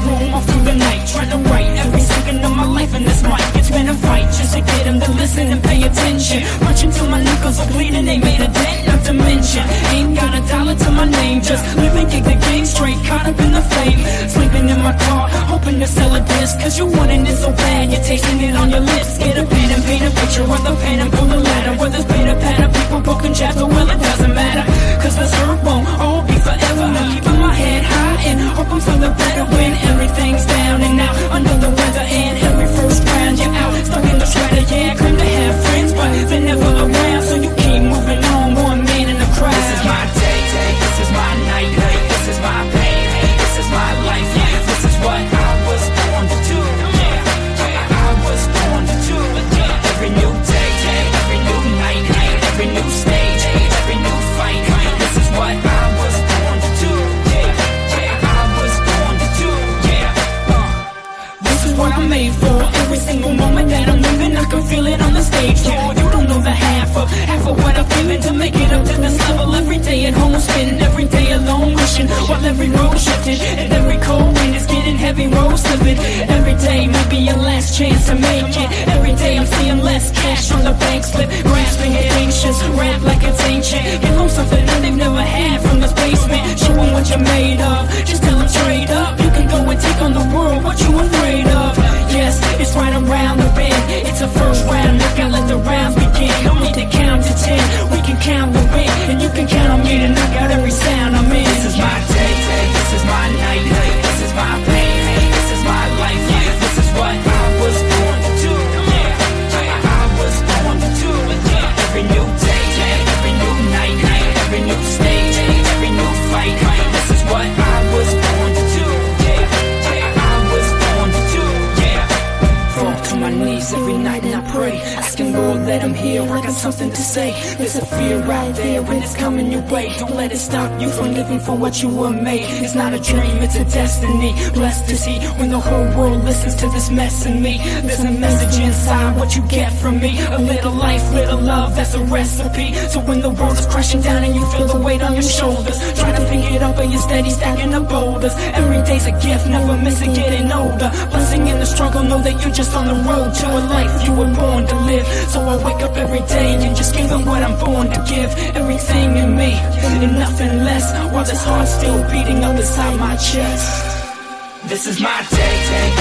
room all through the night Trying to write every second of my life in this mic It's been a fight just to get them to listen and pay attention. Punch till my knuckles are bleeding, they made a dent, not to mention Ain't got a dollar to my name, just living kick the game Straight caught up in the fame, sleeping in my car Hoping to sell a disc, cause you wanting it so bad You're tasting it on your lips, get a pen and paint a picture With a pen and pull a letter, where there's been a pattern People poking jazz, but well it doesn't matter Cause this hurt won't all be forever. I keep my head high and hope I'm feeling better when alone, while every road shifting and every cold wind is getting heavy, road slipping. Every day might be your last chance to make it. Every day I'm seeing less cash on the bank slip, grasping at anxious, rap like it's ancient. Give them something that they've never had from this basement. Show 'em what you're made of. Every night and I pray. Asking Lord, let him hear. I got something to say. There's a fear out there when it's coming your way. Don't let it stop you from living for what you were made. It's not a dream, it's a destiny. Blessed to see when the whole world listens to this mess in me. There's a message inside what you get from me. A little life, little love, that's a recipe. So when the world is crashing down and you feel the weight on your shoulders, try to pick it up and you're steady stacking the boulders. Every day's a gift, never miss it, getting older. Blessing know that you're just on the road to a life you were born to live. So I wake up every day and just give them what I'm born to give. Everything in me and nothing less. While this heart still beating up inside my chest. This is my day, day.